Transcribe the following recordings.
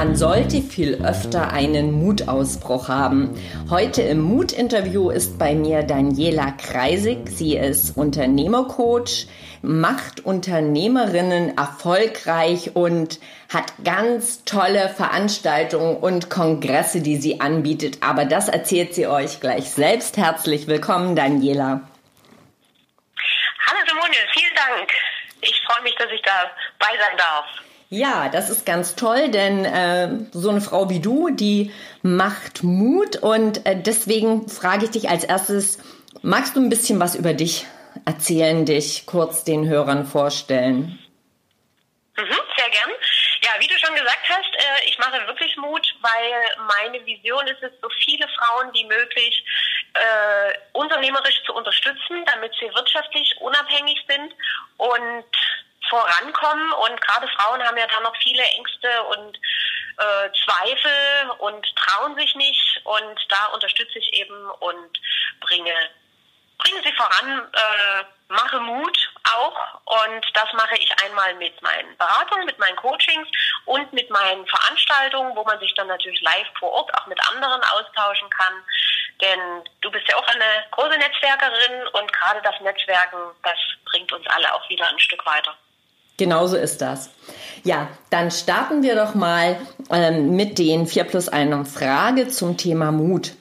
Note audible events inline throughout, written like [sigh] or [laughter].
Man sollte viel öfter einen Mutausbruch haben. Heute im Mut-Interview ist bei mir Daniela Kreisig. Sie ist Unternehmercoach, macht Unternehmerinnen erfolgreich und hat ganz tolle Veranstaltungen und Kongresse, die sie anbietet. Aber das erzählt sie euch gleich selbst. Herzlich willkommen, Daniela. Hallo Simone, vielen Dank. Ich freue mich, dass ich da bei sein darf. Ja, das ist ganz toll, denn äh, so eine Frau wie du, die macht Mut und äh, deswegen frage ich dich als erstes, magst du ein bisschen was über dich erzählen, dich kurz den Hörern vorstellen? Mhm, sehr gern. Ja, wie du schon gesagt hast, äh, ich mache wirklich Mut, weil meine Vision ist es, so viele Frauen wie möglich äh, unternehmerisch zu unterstützen, damit sie wirtschaftlich unabhängig sind und vorankommen. Und gerade Frauen haben ja da noch viele Ängste und äh, Zweifel und trauen sich nicht. Und da unterstütze ich eben und bringe, bringe sie voran, äh, mache Mut auch. Und das mache ich einmal mit meinen Beratungen, mit meinen Coachings und mit meinen Veranstaltungen, wo man sich dann natürlich live vor Ort auch mit anderen austauschen kann. Denn du bist ja auch eine große Netzwerkerin und gerade das Netzwerken, das bringt uns alle auch wieder ein Stück weiter. Genauso ist das. Ja, dann starten wir doch mal ähm, mit den 4 plus 1 Frage zum Thema Mut.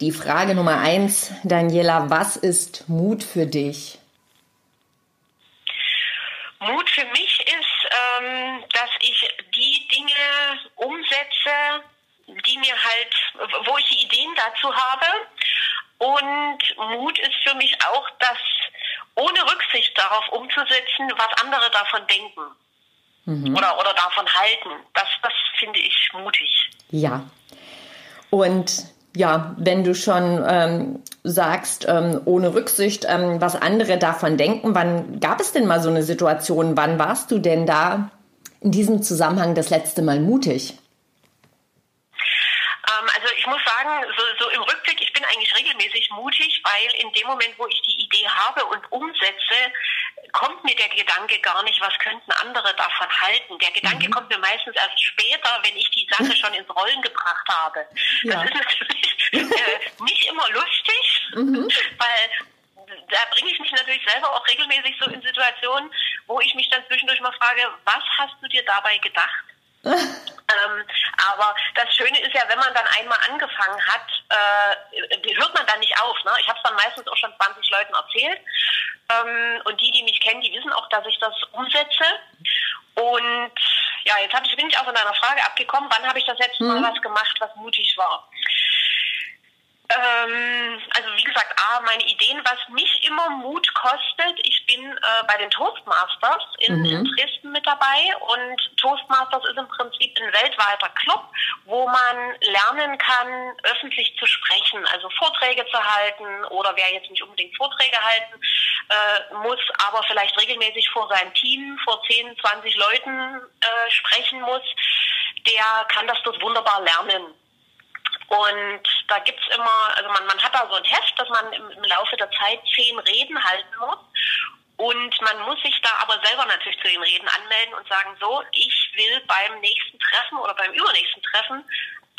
Die Frage Nummer 1, Daniela, was ist Mut für dich? Mut für mich ist, ähm, dass ich die Dinge umsetze, die mir halt, wo ich die Ideen dazu habe. Und Mut ist für mich auch, dass ohne Rücksicht darauf umzusetzen, was andere davon denken mhm. oder, oder davon halten. Das, das finde ich mutig. Ja. Und ja, wenn du schon ähm, sagst, ähm, ohne Rücksicht, ähm, was andere davon denken, wann gab es denn mal so eine Situation? Wann warst du denn da in diesem Zusammenhang das letzte Mal mutig? Ähm, also ich muss sagen, so, so im Rückblick, ich bin eigentlich regelmäßig mutig, weil in dem Moment, wo ich die Idee habe und umsetze, kommt mir der Gedanke gar nicht, was könnten andere davon halten. Der Gedanke mhm. kommt mir meistens erst später, wenn ich die Sache schon ins Rollen gebracht habe. Ja. Das ist natürlich äh, nicht immer lustig, mhm. weil da bringe ich mich natürlich selber auch regelmäßig so in Situationen, wo ich mich dann zwischendurch mal frage, was hast du dir dabei gedacht? [laughs] ähm, aber das Schöne ist ja, wenn man dann einmal angefangen hat, äh, hört man dann nicht auf. Ne? Ich habe es dann meistens auch schon 20 Leuten erzählt. Ähm, und die, die mich kennen, die wissen auch, dass ich das umsetze. Und ja, jetzt hab ich, bin ich auch von deiner Frage abgekommen, wann habe ich das letzte Mal mhm. was gemacht, was mutig war. Ähm, also wie gesagt, A, meine Ideen, was mich immer Mut kostet. Ich bin äh, bei den Toastmasters in, mhm. in, Dresden mit dabei und Toastmasters ist im Prinzip ein weltweiter Club, wo man lernen kann, öffentlich zu sprechen, also Vorträge zu halten oder wer jetzt nicht unbedingt Vorträge halten äh, muss, aber vielleicht regelmäßig vor seinem Team, vor 10, 20 Leuten äh, sprechen muss, der kann das dort wunderbar lernen. Und da gibt's immer, also man, man hat da so ein Heft, dass man im, im Laufe der Zeit zehn Reden halten muss. Und man muss sich da aber selber natürlich zu den Reden anmelden und sagen, so, ich will beim nächsten Treffen oder beim übernächsten Treffen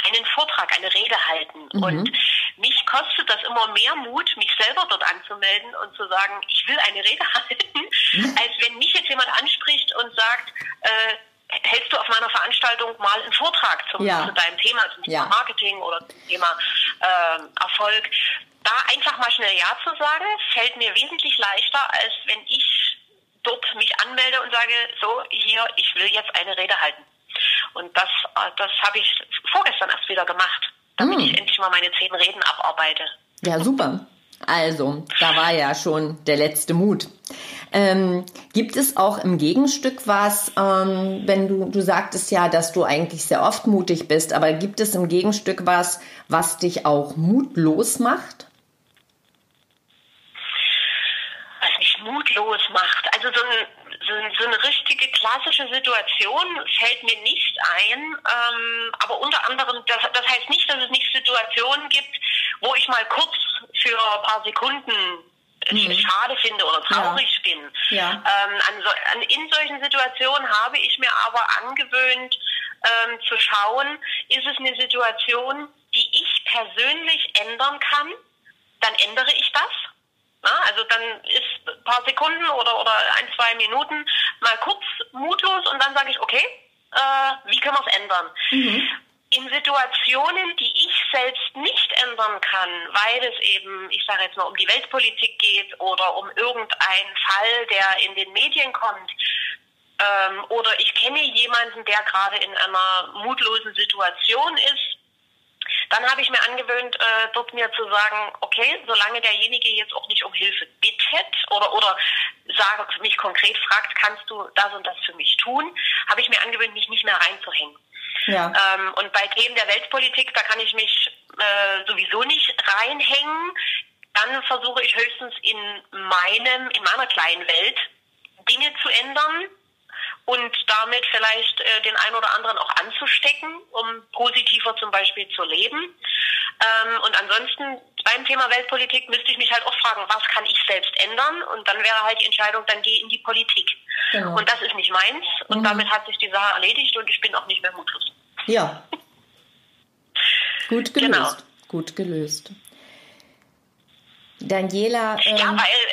einen Vortrag, eine Rede halten. Mhm. Und mich kostet das immer mehr Mut, mich selber dort anzumelden und zu sagen, ich will eine Rede [laughs] halten, mhm. als wenn mich jetzt jemand anspricht und sagt, äh, hältst du auf meiner Veranstaltung mal einen Vortrag zum, ja. zu deinem Thema, zum Thema ja. Marketing oder zum Thema äh, Erfolg. Da einfach mal schnell Ja zu sagen, fällt mir wesentlich leichter, als wenn ich dort mich anmelde und sage, so, hier, ich will jetzt eine Rede halten. Und das, äh, das habe ich vorgestern erst wieder gemacht, damit hm. ich endlich mal meine zehn Reden abarbeite. Ja, super. Also, da war ja schon der letzte Mut. Ähm, gibt es auch im Gegenstück was, ähm, wenn du, du sagtest ja, dass du eigentlich sehr oft mutig bist, aber gibt es im Gegenstück was, was dich auch mutlos macht? Was mich mutlos macht? Also so, ein, so, so eine richtige klassische Situation fällt mir nicht ein, ähm, aber unter anderem, das, das heißt nicht, dass es nicht Situationen gibt, wo ich mal kurz für ein paar Sekunden mhm. schade finde oder traurig ja. bin. Ja. Ähm, an so, an, in solchen Situationen habe ich mir aber angewöhnt, ähm, zu schauen, ist es eine Situation, die ich persönlich ändern kann, dann ändere ich das. Na, also dann ist ein paar Sekunden oder, oder ein, zwei Minuten mal kurz mutlos und dann sage ich, okay, äh, wie können wir es ändern? Mhm. In Situationen, die ich selbst nicht ändern kann, weil es eben, ich sage jetzt mal, um die Weltpolitik geht oder um irgendeinen Fall, der in den Medien kommt, ähm, oder ich kenne jemanden, der gerade in einer mutlosen Situation ist, dann habe ich mir angewöhnt, äh, dort mir zu sagen, okay, solange derjenige jetzt auch nicht um Hilfe bittet oder, oder sagen, mich konkret fragt, kannst du das und das für mich tun, habe ich mir angewöhnt, mich nicht mehr reinzuhängen. Ja. Ähm, und bei Themen der Weltpolitik, da kann ich mich äh, sowieso nicht reinhängen. Dann versuche ich höchstens in meinem, in meiner kleinen Welt Dinge zu ändern, und damit vielleicht äh, den einen oder anderen auch anzustecken, um positiver zum Beispiel zu leben. Ähm, und ansonsten beim Thema Weltpolitik müsste ich mich halt auch fragen, was kann ich selbst ändern? Und dann wäre halt die Entscheidung, dann geh in die Politik. Genau. Und das ist nicht meins. Und mhm. damit hat sich die Sache erledigt und ich bin auch nicht mehr mutlos. Ja. Gut gelöst. Genau. Gut gelöst. Daniela. Ähm, ja, weil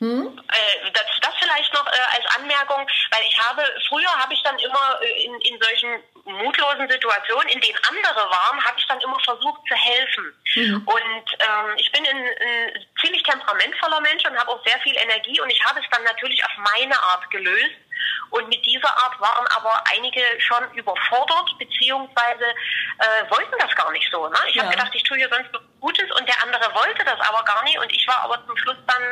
hm? Äh, das, das vielleicht noch äh, als Anmerkung, weil ich habe, früher habe ich dann immer äh, in, in solchen mutlosen Situationen, in denen andere waren, habe ich dann immer versucht zu helfen. Mhm. Und ähm, ich bin ein, ein ziemlich temperamentvoller Mensch und habe auch sehr viel Energie und ich habe es dann natürlich auf meine Art gelöst. Und mit dieser Art waren aber einige schon überfordert, beziehungsweise äh, wollten das gar nicht so. Ne? Ich ja. habe gedacht, ich tue hier sonst Gutes und der andere wollte das aber gar nicht. Und ich war aber zum Schluss dann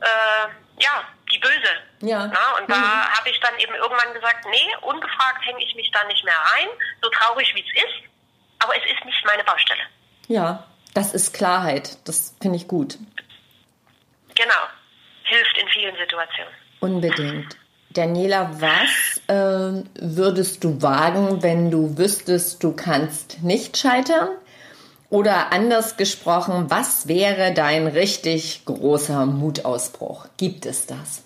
äh, ja, die Böse. Ja. Na, und da mhm. habe ich dann eben irgendwann gesagt, nee, ungefragt hänge ich mich da nicht mehr rein, so traurig wie es ist, aber es ist nicht meine Baustelle. Ja, das ist Klarheit. Das finde ich gut. Genau. Hilft in vielen Situationen. Unbedingt. Daniela, was äh, würdest du wagen, wenn du wüsstest, du kannst nicht scheitern? Oder anders gesprochen, was wäre dein richtig großer Mutausbruch? Gibt es das?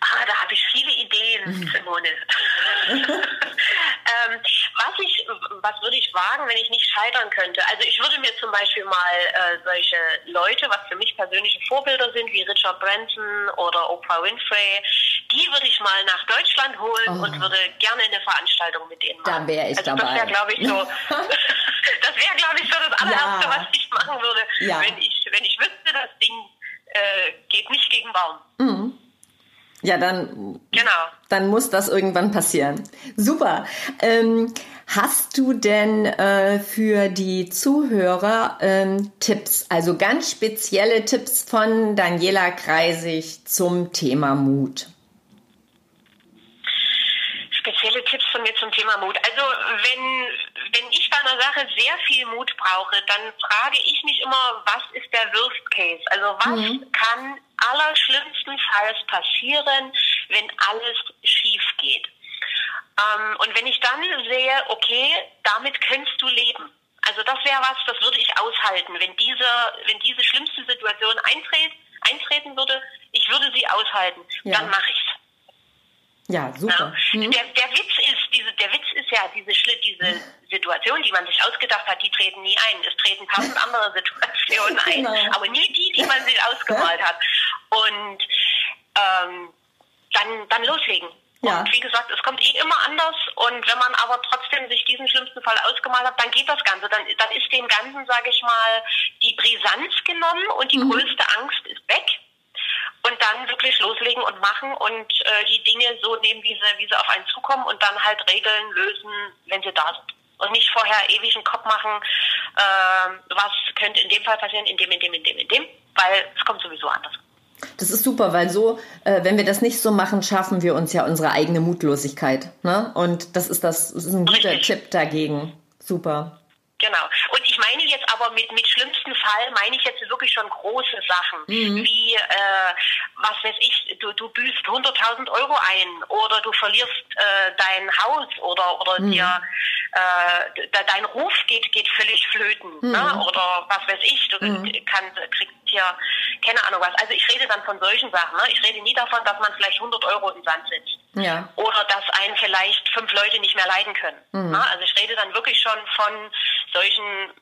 Ah, da habe ich viele Ideen. [laughs] Simone. [laughs] was ich, was würde ich wagen, wenn ich nicht scheitern könnte? Also ich würde mir zum Beispiel mal äh, solche Leute, was für mich persönliche Vorbilder sind, wie Richard Branson oder Oprah Winfrey, die würde ich mal nach Deutschland holen oh. und würde gerne eine Veranstaltung mit denen machen. Da wäre ich also dabei. Das wäre, glaube ich, so. [laughs] das wäre, glaube ich, so das allererste, ja. was ich machen würde, ja. wenn ich, wenn ich wüsste, das Ding äh, geht nicht gegen Baum. Mhm. Ja, dann, genau. dann muss das irgendwann passieren. Super. Ähm, hast du denn äh, für die Zuhörer ähm, Tipps, also ganz spezielle Tipps von Daniela Kreisig zum Thema Mut? spezielle Tipps von mir zum Thema Mut. Also wenn, wenn ich bei einer Sache sehr viel Mut brauche, dann frage ich mich immer, was ist der Worst Case? Also was mhm. kann allerschlimmstenfalls passieren, wenn alles schief geht? Ähm, und wenn ich dann sehe, okay, damit könntest du leben. Also das wäre was, das würde ich aushalten, wenn diese, wenn diese schlimmste Situation eintritt, eintreten würde, ich würde sie aushalten, ja. dann mache ich's. Ja, super. Ja. Mhm. Der, der Witz ist, diese, der Witz ist ja diese, diese Situation, die man sich ausgedacht hat, die treten nie ein. Es treten tausend [laughs] andere Situationen ein, genau. aber nie die, die man sich [laughs] ausgemalt hat. Und ähm, dann, dann loslegen. Ja. Und wie gesagt, es kommt eh immer anders. Und wenn man aber trotzdem sich diesen schlimmsten Fall ausgemalt hat, dann geht das Ganze. Dann, dann ist dem Ganzen, sage ich mal, die Brisanz genommen und die mhm. größte Angst ist weg und dann wirklich loslegen und machen und äh, die Dinge so nehmen, wie sie, wie sie auf einen zukommen und dann halt Regeln lösen, wenn sie da sind. Und nicht vorher ewig einen Kopf machen, äh, was könnte in dem Fall passieren, in dem, in dem, in dem, in dem, weil es kommt sowieso anders. Das ist super, weil so, äh, wenn wir das nicht so machen, schaffen wir uns ja unsere eigene Mutlosigkeit. Ne? Und das ist das, das ist ein guter Richtig. Tipp dagegen. Super. Genau. Und ich meine jetzt aber mit, mit schlimmsten Fall, meine ich jetzt wirklich schon große Sachen, mhm. wie, äh, was weiß ich, du, du büßt 100.000 Euro ein oder du verlierst äh, dein Haus oder, oder mhm. dir, äh, dein Ruf geht, geht völlig flöten, mhm. ne? oder was weiß ich, du mhm. kannst, kriegst hier, keine Ahnung was. Also ich rede dann von solchen Sachen. Ne? Ich rede nie davon, dass man vielleicht 100 Euro im Sand setzt. ja. oder dass einen vielleicht fünf Leute nicht mehr leiden können. Mhm. Also ich rede dann wirklich schon von solchen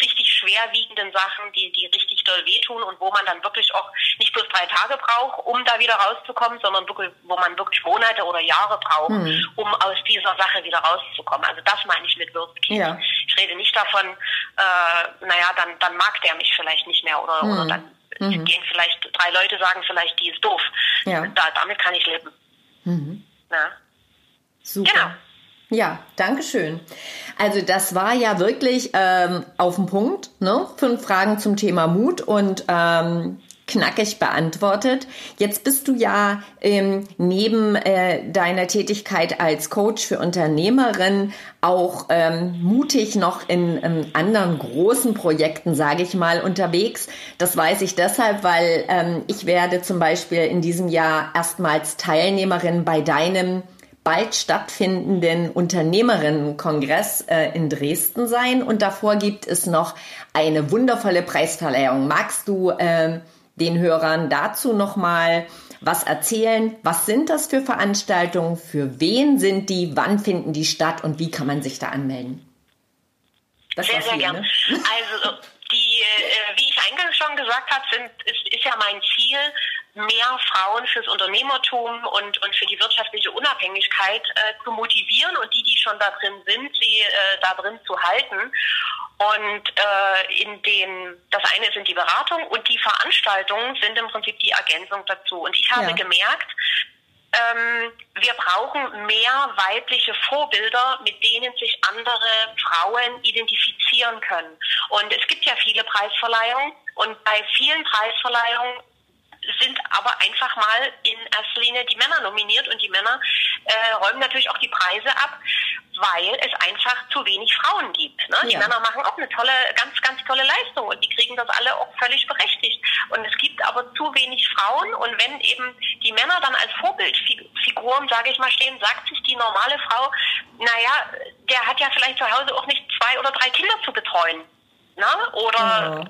richtig schwerwiegenden Sachen, die, die richtig doll wehtun und wo man dann wirklich auch nicht bloß drei Tage braucht, um da wieder rauszukommen, sondern wirklich, wo man wirklich Monate oder Jahre braucht, mhm. um aus dieser Sache wieder rauszukommen. Also das meine ich mit Würstkind. Ja. Ich rede nicht davon, äh, naja, dann, dann mag der mich vielleicht nicht mehr oder, mhm. oder dann mhm. gehen vielleicht drei Leute sagen vielleicht, die ist doof. Ja. Da, damit kann ich leben. Mhm. Ja. Super. Genau. Ja, danke schön. Also das war ja wirklich ähm, auf den Punkt. Ne? Fünf Fragen zum Thema Mut und ähm, knackig beantwortet. Jetzt bist du ja ähm, neben äh, deiner Tätigkeit als Coach für Unternehmerin auch ähm, mutig noch in ähm, anderen großen Projekten, sage ich mal, unterwegs. Das weiß ich deshalb, weil ähm, ich werde zum Beispiel in diesem Jahr erstmals Teilnehmerin bei deinem bald stattfindenden Unternehmerinnenkongress äh, in Dresden sein und davor gibt es noch eine wundervolle Preisverleihung. Magst du äh, den Hörern dazu nochmal was erzählen? Was sind das für Veranstaltungen? Für wen sind die? Wann finden die statt? Und wie kann man sich da anmelden? Das sehr, sehr gerne. Ne? Also die, äh, wie ich eingangs schon gesagt habe, sind, ist, ist ja mein Ziel, mehr Frauen fürs Unternehmertum und, und für die wirtschaftliche Unabhängigkeit äh, zu motivieren und die, die schon da drin sind, sie äh, da drin zu halten. Und äh, in den, das eine sind die Beratung und die Veranstaltungen sind im Prinzip die Ergänzung dazu. Und ich habe ja. gemerkt, ähm, wir brauchen mehr weibliche Vorbilder, mit denen sich andere Frauen identifizieren können. Und es gibt ja viele Preisverleihungen und bei vielen Preisverleihungen sind aber einfach mal in erster Linie die Männer nominiert und die Männer äh, räumen natürlich auch die Preise ab, weil es einfach zu wenig Frauen gibt. Ne? Die ja. Männer machen auch eine tolle, ganz, ganz tolle Leistung und die kriegen das alle auch völlig berechtigt. Und es gibt aber zu wenig Frauen und wenn eben die Männer dann als Vorbildfiguren, sage ich mal, stehen, sagt sich die normale Frau, naja, der hat ja vielleicht zu Hause auch nicht zwei oder drei Kinder zu betreuen. Ne? Oder ja.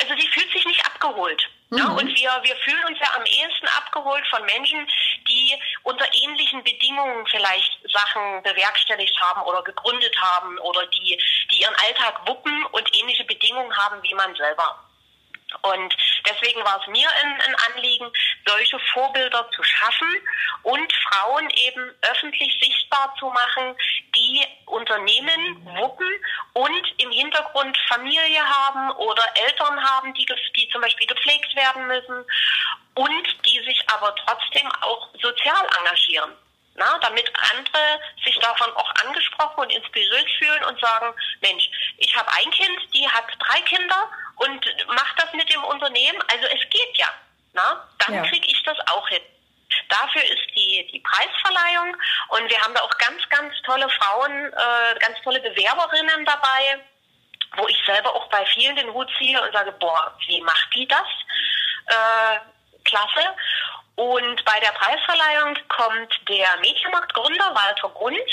also sie fühlt sich nicht abgeholt. Mhm. Ja, und wir, wir fühlen uns ja am ehesten abgeholt von Menschen, die unter ähnlichen Bedingungen vielleicht Sachen bewerkstelligt haben oder gegründet haben oder die, die ihren Alltag wuppen und ähnliche Bedingungen haben wie man selber. Und deswegen war es mir ein, Anliegen, solche Vorbilder zu schaffen und Frauen eben öffentlich sichtbar zu machen, die Unternehmen wuppen und im Hintergrund Familie haben oder Eltern haben, die, die zum Beispiel gepflegt werden müssen und die sich aber trotzdem auch sozial engagieren. Na, damit andere sich davon auch angesprochen und inspiriert fühlen und sagen, Mensch, ich habe ein Kind, die hat drei Kinder und macht das mit dem Unternehmen. Also es geht ja. Na, dann ja. kriege ich das auch hin. Dafür ist die, die Preisverleihung und wir haben da auch ganz, ganz tolle Frauen, äh, ganz tolle Bewerberinnen dabei, wo ich selber auch bei vielen den Hut ziehe und sage, boah, wie macht die das? Äh, klasse. Und bei der Preisverleihung kommt der Medienmarktgründer Walter Grunz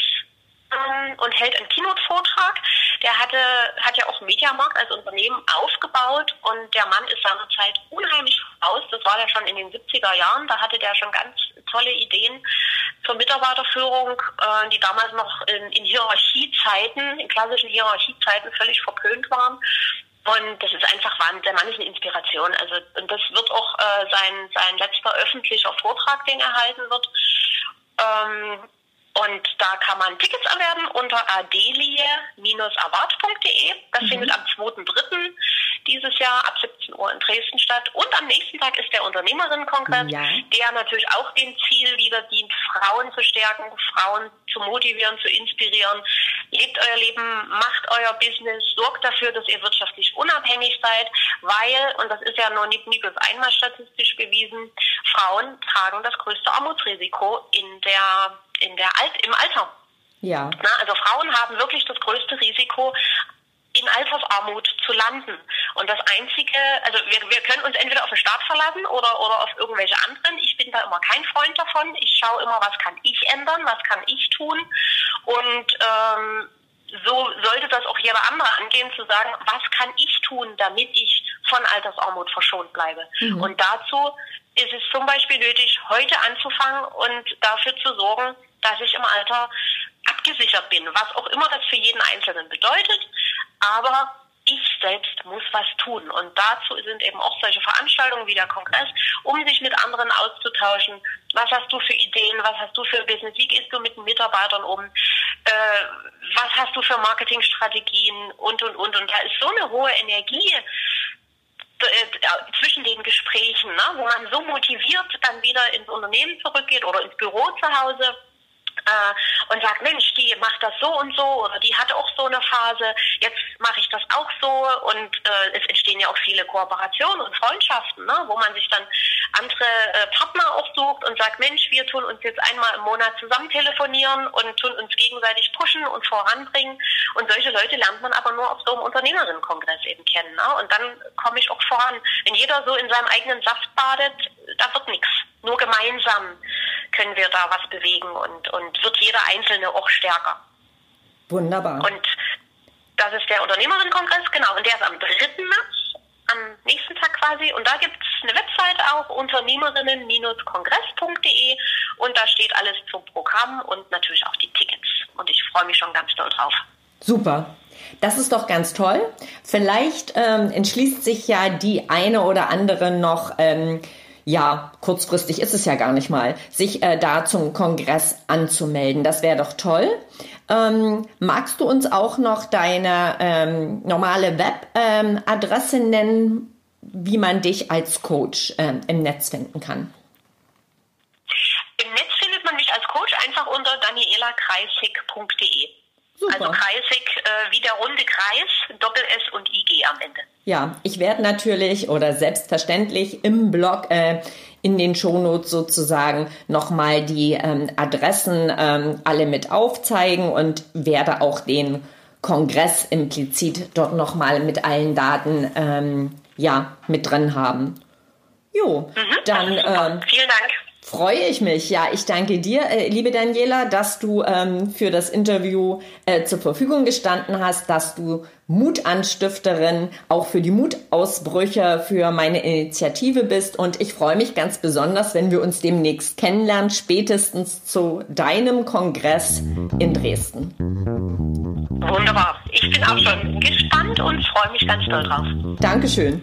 ähm, und hält einen Keynote-Vortrag. Der hatte, hat ja auch Mediamarkt als Unternehmen aufgebaut und der Mann ist seinerzeit unheimlich aus. Das war ja schon in den 70er Jahren. Da hatte der schon ganz tolle Ideen zur Mitarbeiterführung, äh, die damals noch in, in Hierarchiezeiten, in klassischen Hierarchiezeiten völlig verpönt waren. Und das ist einfach Wahnsinn. Der Mann ist eine Inspiration. Also, und das wird auch äh, sein, sein letzter öffentlicher Vortrag, den er halten wird. Ähm, und da kann man Tickets erwerben unter adelie-award.de. Das mhm. findet am 2.3. dieses Jahr ab 17 Uhr in Dresden statt. Und am nächsten Tag ist der Unternehmerinnenkongress, ja. der natürlich auch dem Ziel wieder dient, Frauen zu stärken, Frauen zu motivieren, zu inspirieren. Lebt euer Leben, macht euer Business, sorgt dafür, dass ihr wirtschaftlich unabhängig seid, weil, und das ist ja noch nie, nie bloß einmal statistisch bewiesen, Frauen tragen das größte Armutsrisiko in der in der Alt im Alter. Ja. Na, also Frauen haben wirklich das größte Risiko, in Altersarmut zu landen. Und das Einzige, also wir, wir können uns entweder auf den Staat verlassen oder, oder auf irgendwelche anderen. Ich bin da immer kein Freund davon. Ich schaue immer, was kann ich ändern, was kann ich tun. Und ähm, so sollte das auch jeder andere angehen, zu sagen, was kann ich tun, damit ich von Altersarmut verschont bleibe. Mhm. Und dazu ist es zum Beispiel nötig, heute anzufangen und dafür zu sorgen, dass ich im Alter abgesichert bin, was auch immer das für jeden Einzelnen bedeutet. Aber ich selbst muss was tun. Und dazu sind eben auch solche Veranstaltungen wie der Kongress, um sich mit anderen auszutauschen. Was hast du für Ideen? Was hast du für Business? Wie gehst du mit den Mitarbeitern um? Äh, was hast du für Marketingstrategien? Und, und, und. Und da ist so eine hohe Energie äh, zwischen den Gesprächen, ne, wo man so motiviert dann wieder ins Unternehmen zurückgeht oder ins Büro zu Hause äh, und sagt, Mensch, die macht das so und so oder die hatte auch so eine Phase, jetzt mache ich das auch so und äh, es entstehen ja auch viele Kooperationen und Freundschaften, ne, wo man sich dann andere äh, Partner auch sucht und sagt, Mensch, wir tun uns jetzt einmal im Monat zusammen telefonieren und tun uns gegenseitig pushen und voranbringen und solche Leute lernt man aber nur auf so einem Unternehmerinnenkongress eben kennen ne? und dann komme ich auch voran. Wenn jeder so in seinem eigenen Saft badet, da wird nichts. Nur gemeinsam können wir da was bewegen und, und wird jeder Einzelne auch stärker. Wunderbar. Und das ist der Unternehmerinnenkongress, genau. Und der ist am 3. März, am nächsten Tag quasi. Und da gibt es eine Website auch, unternehmerinnen-kongress.de. Und da steht alles zum Programm und natürlich auch die Tickets. Und ich freue mich schon ganz doll drauf. Super. Das ist doch ganz toll. Vielleicht ähm, entschließt sich ja die eine oder andere noch, ähm, ja, kurzfristig ist es ja gar nicht mal, sich äh, da zum Kongress anzumelden. Das wäre doch toll. Ähm, magst du uns auch noch deine ähm, normale Webadresse ähm, nennen, wie man dich als Coach ähm, im Netz finden kann? Im Netz findet man mich als Coach einfach unter danielakreisig.de. Also kreisig äh, wie der runde Kreis, Doppel-S und IG am Ende. Ja, ich werde natürlich oder selbstverständlich im Blog äh, in den Shownotes sozusagen nochmal die ähm, Adressen ähm, alle mit aufzeigen und werde auch den Kongress implizit dort nochmal mit allen Daten ähm, ja, mit drin haben. Jo, mhm, dann ähm, vielen Dank freue ich mich. Ja, ich danke dir, äh, liebe Daniela, dass du ähm, für das Interview äh, zur Verfügung gestanden hast, dass du Mutanstifterin auch für die Mutausbrüche für meine Initiative bist. Und ich freue mich ganz besonders, wenn wir uns demnächst kennenlernen, spätestens zu deinem Kongress in Dresden. Wunderbar. Ich bin auch schon gespannt und freue mich ganz doll drauf. Dankeschön.